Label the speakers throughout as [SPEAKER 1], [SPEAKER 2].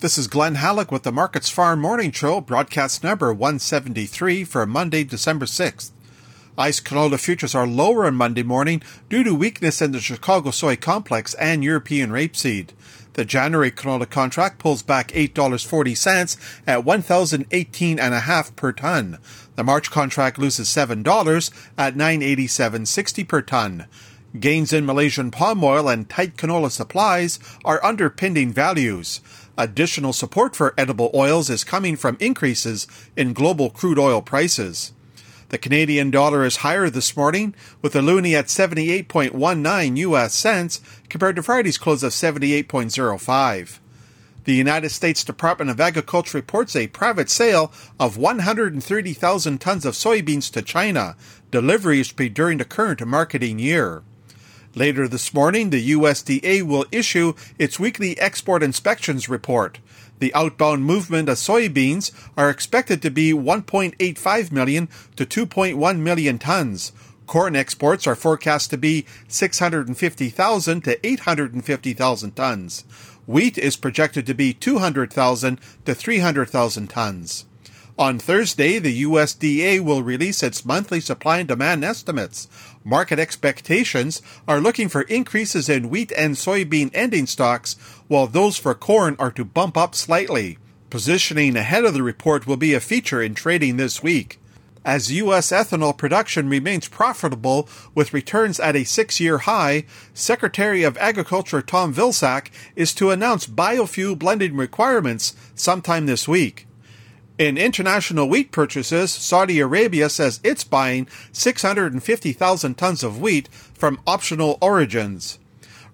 [SPEAKER 1] This is Glen Hallick with the Markets Farm Morning Show, broadcast number 173 for Monday, December 6th. ICE canola futures are lower on Monday morning due to weakness in the Chicago soy complex and European rapeseed. The January canola contract pulls back $8.40 at 1018.5 per ton. The March contract loses $7 at 987.60 per ton. Gains in Malaysian palm oil and tight canola supplies are underpinning values. Additional support for edible oils is coming from increases in global crude oil prices. The Canadian dollar is higher this morning, with the loonie at 78.19 US cents compared to Friday's close of 78.05. The United States Department of Agriculture reports a private sale of 130,000 tons of soybeans to China. Deliveries be during the current marketing year. Later this morning, the USDA will issue its weekly export inspections report. The outbound movement of soybeans are expected to be 1.85 million to 2.1 million tons. Corn exports are forecast to be 650,000 to 850,000 tons. Wheat is projected to be 200,000 to 300,000 tons. On Thursday, the USDA will release its monthly supply and demand estimates. Market expectations are looking for increases in wheat and soybean ending stocks, while those for corn are to bump up slightly. Positioning ahead of the report will be a feature in trading this week. As U.S. ethanol production remains profitable with returns at a six year high, Secretary of Agriculture Tom Vilsack is to announce biofuel blending requirements sometime this week. In international wheat purchases, Saudi Arabia says it's buying 650,000 tons of wheat from optional origins.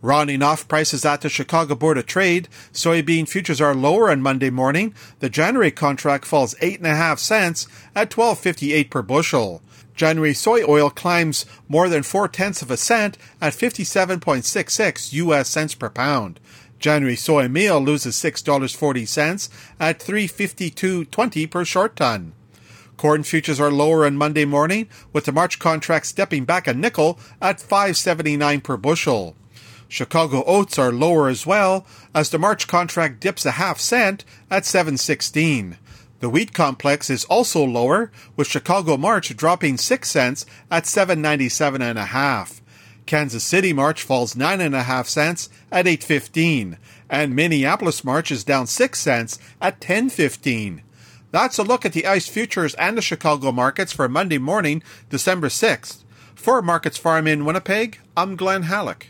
[SPEAKER 1] Rounding off prices at the Chicago Board of Trade, soybean futures are lower on Monday morning. The January contract falls 8.5 cents at 12.58 per bushel. January soy oil climbs more than 4 tenths of a cent at 57.66 US cents per pound. January soy meal loses $6.40 at 352.20 per short ton. Corn futures are lower on Monday morning, with the March contract stepping back a nickel at 5.79 per bushel. Chicago oats are lower as well, as the March contract dips a half cent at 7.16. The wheat complex is also lower, with Chicago March dropping 6 cents at 7.97 and a half. Kansas City March falls 9.5 cents at 8.15, and Minneapolis March is down 6 cents at 10.15. That's a look at the ICE futures and the Chicago markets for Monday morning, December 6th. For Markets Farm in Winnipeg, I'm Glen Hallick.